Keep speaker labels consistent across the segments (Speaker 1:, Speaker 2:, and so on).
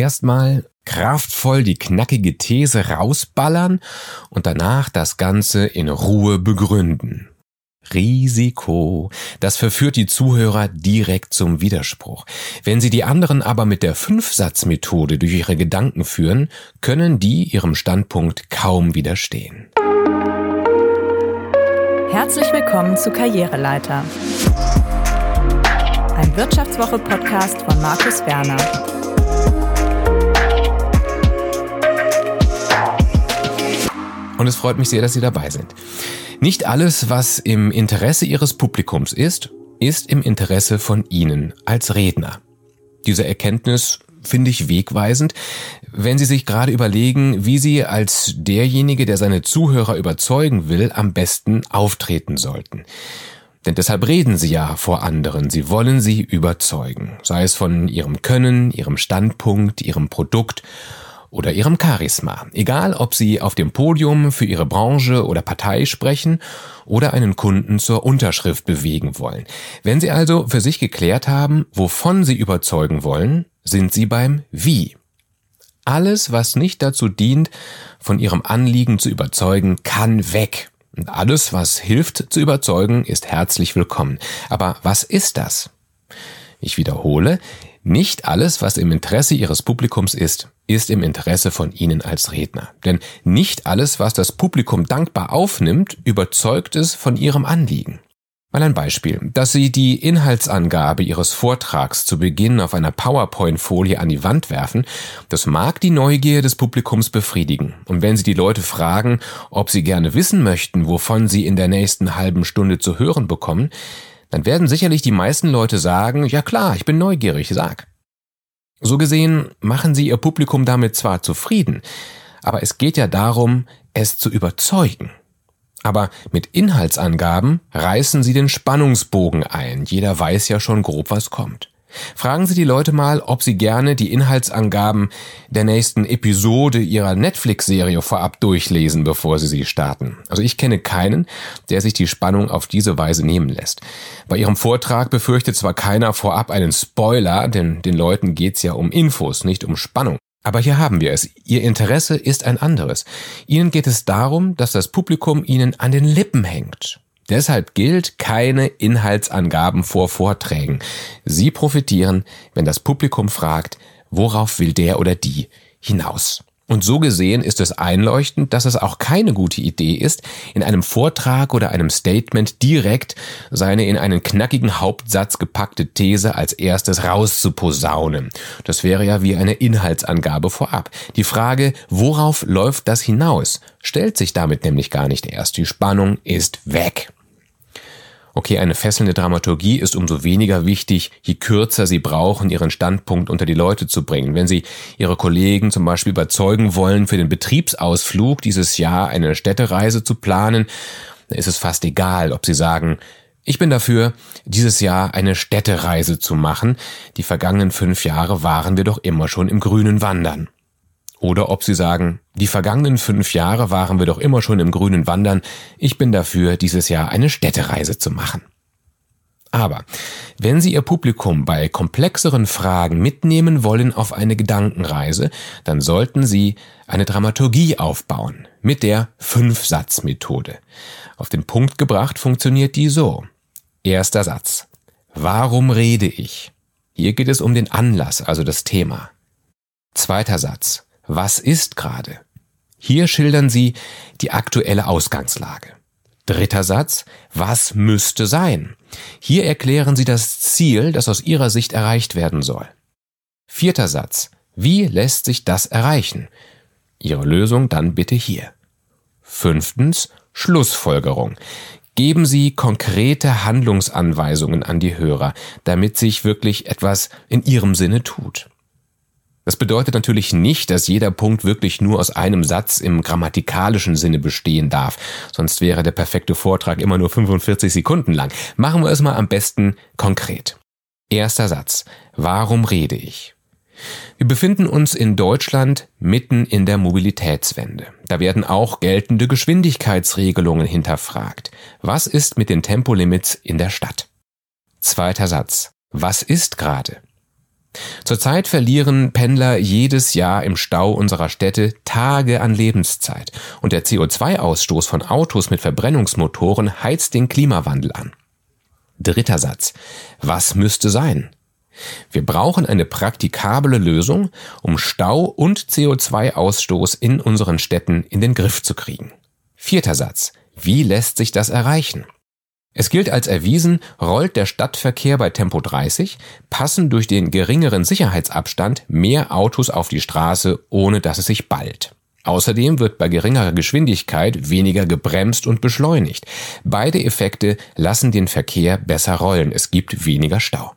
Speaker 1: Erstmal kraftvoll die knackige These rausballern und danach das Ganze in Ruhe begründen. Risiko. Das verführt die Zuhörer direkt zum Widerspruch. Wenn Sie die anderen aber mit der Fünfsatzmethode durch ihre Gedanken führen, können die ihrem Standpunkt kaum widerstehen.
Speaker 2: Herzlich willkommen zu Karriereleiter. Ein Wirtschaftswoche-Podcast von Markus Werner.
Speaker 1: Und es freut mich sehr, dass Sie dabei sind. Nicht alles, was im Interesse Ihres Publikums ist, ist im Interesse von Ihnen als Redner. Diese Erkenntnis finde ich wegweisend, wenn Sie sich gerade überlegen, wie Sie als derjenige, der seine Zuhörer überzeugen will, am besten auftreten sollten. Denn deshalb reden Sie ja vor anderen. Sie wollen sie überzeugen, sei es von Ihrem Können, Ihrem Standpunkt, Ihrem Produkt oder ihrem Charisma. Egal, ob sie auf dem Podium für ihre Branche oder Partei sprechen oder einen Kunden zur Unterschrift bewegen wollen. Wenn sie also für sich geklärt haben, wovon sie überzeugen wollen, sind sie beim Wie. Alles, was nicht dazu dient, von ihrem Anliegen zu überzeugen, kann weg. Und alles, was hilft zu überzeugen, ist herzlich willkommen. Aber was ist das? Ich wiederhole, nicht alles, was im Interesse Ihres Publikums ist, ist im Interesse von Ihnen als Redner. Denn nicht alles, was das Publikum dankbar aufnimmt, überzeugt es von Ihrem Anliegen. Mal ein Beispiel. Dass Sie die Inhaltsangabe Ihres Vortrags zu Beginn auf einer PowerPoint-Folie an die Wand werfen, das mag die Neugier des Publikums befriedigen. Und wenn Sie die Leute fragen, ob sie gerne wissen möchten, wovon Sie in der nächsten halben Stunde zu hören bekommen, dann werden sicherlich die meisten Leute sagen, ja klar, ich bin neugierig, sag. So gesehen machen sie ihr Publikum damit zwar zufrieden, aber es geht ja darum, es zu überzeugen. Aber mit Inhaltsangaben reißen sie den Spannungsbogen ein, jeder weiß ja schon grob, was kommt. Fragen Sie die Leute mal, ob sie gerne die Inhaltsangaben der nächsten Episode ihrer Netflix-Serie vorab durchlesen, bevor sie sie starten. Also ich kenne keinen, der sich die Spannung auf diese Weise nehmen lässt. Bei Ihrem Vortrag befürchtet zwar keiner vorab einen Spoiler, denn den Leuten geht's ja um Infos, nicht um Spannung. Aber hier haben wir es. Ihr Interesse ist ein anderes. Ihnen geht es darum, dass das Publikum Ihnen an den Lippen hängt. Deshalb gilt keine Inhaltsangaben vor Vorträgen. Sie profitieren, wenn das Publikum fragt, worauf will der oder die hinaus. Und so gesehen ist es einleuchtend, dass es auch keine gute Idee ist, in einem Vortrag oder einem Statement direkt seine in einen knackigen Hauptsatz gepackte These als erstes rauszuposaunen. Das wäre ja wie eine Inhaltsangabe vorab. Die Frage, worauf läuft das hinaus, stellt sich damit nämlich gar nicht erst. Die Spannung ist weg. Okay, eine fesselnde Dramaturgie ist umso weniger wichtig, je kürzer Sie brauchen, Ihren Standpunkt unter die Leute zu bringen. Wenn Sie Ihre Kollegen zum Beispiel überzeugen wollen, für den Betriebsausflug dieses Jahr eine Städtereise zu planen, dann ist es fast egal, ob Sie sagen, ich bin dafür, dieses Jahr eine Städtereise zu machen. Die vergangenen fünf Jahre waren wir doch immer schon im grünen Wandern. Oder ob sie sagen, die vergangenen fünf Jahre waren wir doch immer schon im grünen Wandern, ich bin dafür, dieses Jahr eine Städtereise zu machen. Aber wenn Sie Ihr Publikum bei komplexeren Fragen mitnehmen wollen auf eine Gedankenreise, dann sollten Sie eine Dramaturgie aufbauen mit der Fünf-Satz-Methode. Auf den Punkt gebracht funktioniert die so. Erster Satz. Warum rede ich? Hier geht es um den Anlass, also das Thema. Zweiter Satz was ist gerade? Hier schildern Sie die aktuelle Ausgangslage. Dritter Satz, was müsste sein? Hier erklären Sie das Ziel, das aus Ihrer Sicht erreicht werden soll. Vierter Satz, wie lässt sich das erreichen? Ihre Lösung dann bitte hier. Fünftens, Schlussfolgerung. Geben Sie konkrete Handlungsanweisungen an die Hörer, damit sich wirklich etwas in Ihrem Sinne tut. Das bedeutet natürlich nicht, dass jeder Punkt wirklich nur aus einem Satz im grammatikalischen Sinne bestehen darf, sonst wäre der perfekte Vortrag immer nur 45 Sekunden lang. Machen wir es mal am besten konkret. Erster Satz. Warum rede ich? Wir befinden uns in Deutschland mitten in der Mobilitätswende. Da werden auch geltende Geschwindigkeitsregelungen hinterfragt. Was ist mit den Tempolimits in der Stadt? Zweiter Satz. Was ist gerade? Zurzeit verlieren Pendler jedes Jahr im Stau unserer Städte Tage an Lebenszeit und der CO2-Ausstoß von Autos mit Verbrennungsmotoren heizt den Klimawandel an. Dritter Satz. Was müsste sein? Wir brauchen eine praktikable Lösung, um Stau und CO2-Ausstoß in unseren Städten in den Griff zu kriegen. Vierter Satz. Wie lässt sich das erreichen? Es gilt als erwiesen, rollt der Stadtverkehr bei Tempo 30, passen durch den geringeren Sicherheitsabstand mehr Autos auf die Straße, ohne dass es sich ballt. Außerdem wird bei geringerer Geschwindigkeit weniger gebremst und beschleunigt. Beide Effekte lassen den Verkehr besser rollen. Es gibt weniger Stau.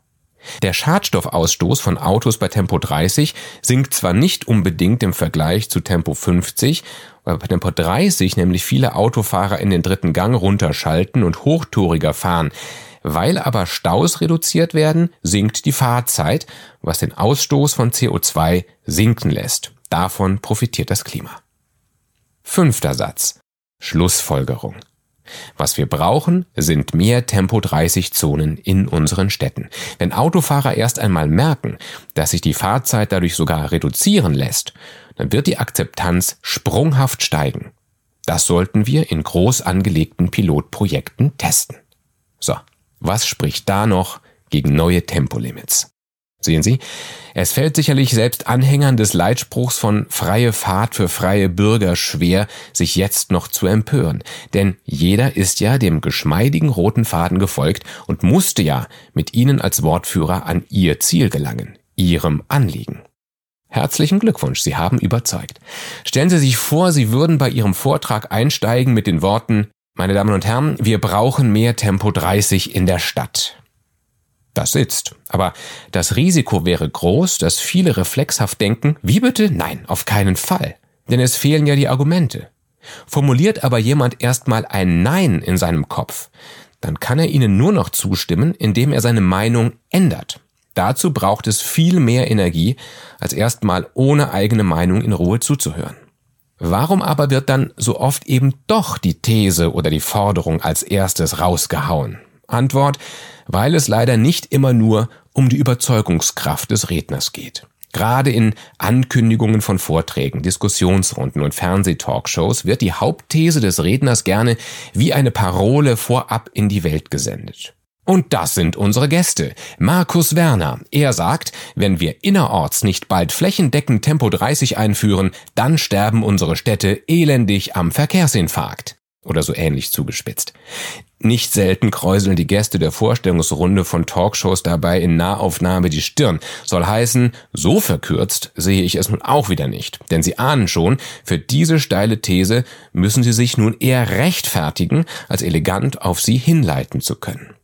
Speaker 1: Der Schadstoffausstoß von Autos bei Tempo 30 sinkt zwar nicht unbedingt im Vergleich zu Tempo 50, weil bei Tempo 30 nämlich viele Autofahrer in den dritten Gang runterschalten und hochtouriger fahren. Weil aber Staus reduziert werden, sinkt die Fahrzeit, was den Ausstoß von CO2 sinken lässt. Davon profitiert das Klima. Fünfter Satz. Schlussfolgerung. Was wir brauchen, sind mehr Tempo-30-Zonen in unseren Städten. Wenn Autofahrer erst einmal merken, dass sich die Fahrzeit dadurch sogar reduzieren lässt, dann wird die Akzeptanz sprunghaft steigen. Das sollten wir in groß angelegten Pilotprojekten testen. So, was spricht da noch gegen neue Tempolimits? Sehen Sie, es fällt sicherlich selbst Anhängern des Leitspruchs von freie Fahrt für freie Bürger schwer, sich jetzt noch zu empören, denn jeder ist ja dem geschmeidigen roten Faden gefolgt und musste ja mit Ihnen als Wortführer an Ihr Ziel gelangen, Ihrem Anliegen. Herzlichen Glückwunsch, Sie haben überzeugt. Stellen Sie sich vor, Sie würden bei Ihrem Vortrag einsteigen mit den Worten Meine Damen und Herren, wir brauchen mehr Tempo 30 in der Stadt. Das sitzt. Aber das Risiko wäre groß, dass viele reflexhaft denken, wie bitte? Nein, auf keinen Fall. Denn es fehlen ja die Argumente. Formuliert aber jemand erstmal ein Nein in seinem Kopf, dann kann er ihnen nur noch zustimmen, indem er seine Meinung ändert. Dazu braucht es viel mehr Energie, als erstmal ohne eigene Meinung in Ruhe zuzuhören. Warum aber wird dann so oft eben doch die These oder die Forderung als erstes rausgehauen? Antwort, weil es leider nicht immer nur um die Überzeugungskraft des Redners geht. Gerade in Ankündigungen von Vorträgen, Diskussionsrunden und Fernsehtalkshows wird die Hauptthese des Redners gerne wie eine Parole vorab in die Welt gesendet. Und das sind unsere Gäste. Markus Werner. Er sagt, wenn wir innerorts nicht bald flächendeckend Tempo 30 einführen, dann sterben unsere Städte elendig am Verkehrsinfarkt. Oder so ähnlich zugespitzt. Nicht selten kräuseln die Gäste der Vorstellungsrunde von Talkshows dabei in Nahaufnahme die Stirn. Soll heißen, so verkürzt sehe ich es nun auch wieder nicht. Denn sie ahnen schon, für diese steile These müssen sie sich nun eher rechtfertigen, als elegant auf sie hinleiten zu können.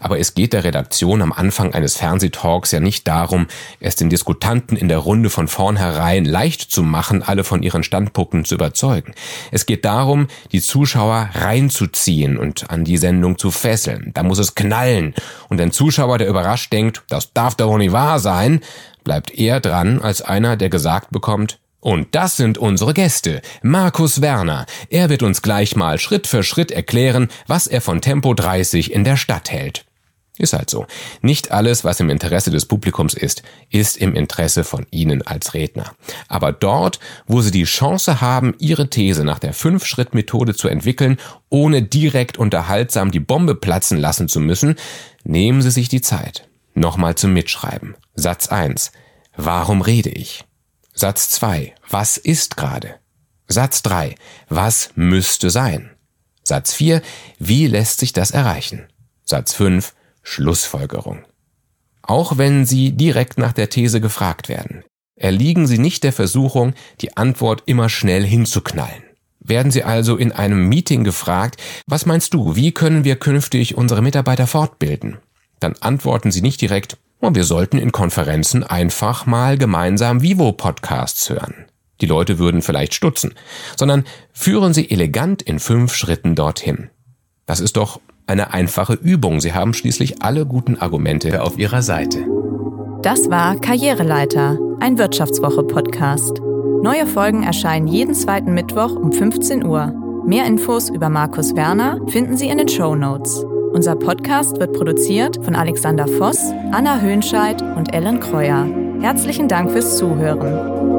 Speaker 1: Aber es geht der Redaktion am Anfang eines Fernsehtalks ja nicht darum, es den Diskutanten in der Runde von vornherein leicht zu machen, alle von ihren Standpunkten zu überzeugen. Es geht darum, die Zuschauer reinzuziehen und an die Sendung zu fesseln. Da muss es knallen. Und ein Zuschauer, der überrascht denkt, das darf doch nicht wahr sein, bleibt eher dran als einer, der gesagt bekommt, und das sind unsere Gäste. Markus Werner. Er wird uns gleich mal Schritt für Schritt erklären, was er von Tempo 30 in der Stadt hält. Ist halt so. Nicht alles, was im Interesse des Publikums ist, ist im Interesse von Ihnen als Redner. Aber dort, wo Sie die Chance haben, Ihre These nach der Fünf-Schritt-Methode zu entwickeln, ohne direkt unterhaltsam die Bombe platzen lassen zu müssen, nehmen Sie sich die Zeit. Nochmal zum Mitschreiben. Satz 1. Warum rede ich? Satz 2. Was ist gerade? Satz 3. Was müsste sein? Satz 4. Wie lässt sich das erreichen? Satz 5. Schlussfolgerung. Auch wenn Sie direkt nach der These gefragt werden, erliegen Sie nicht der Versuchung, die Antwort immer schnell hinzuknallen. Werden Sie also in einem Meeting gefragt, was meinst du, wie können wir künftig unsere Mitarbeiter fortbilden? Dann antworten Sie nicht direkt, und wir sollten in Konferenzen einfach mal gemeinsam Vivo-Podcasts hören. Die Leute würden vielleicht stutzen, sondern führen Sie elegant in fünf Schritten dorthin. Das ist doch eine einfache Übung. Sie haben schließlich alle guten Argumente auf Ihrer Seite.
Speaker 2: Das war Karriereleiter, ein Wirtschaftswoche-Podcast. Neue Folgen erscheinen jeden zweiten Mittwoch um 15 Uhr. Mehr Infos über Markus Werner finden Sie in den Show Notes. Unser Podcast wird produziert von Alexander Voss, Anna Höhnscheid und Ellen Kreuer. Herzlichen Dank fürs Zuhören.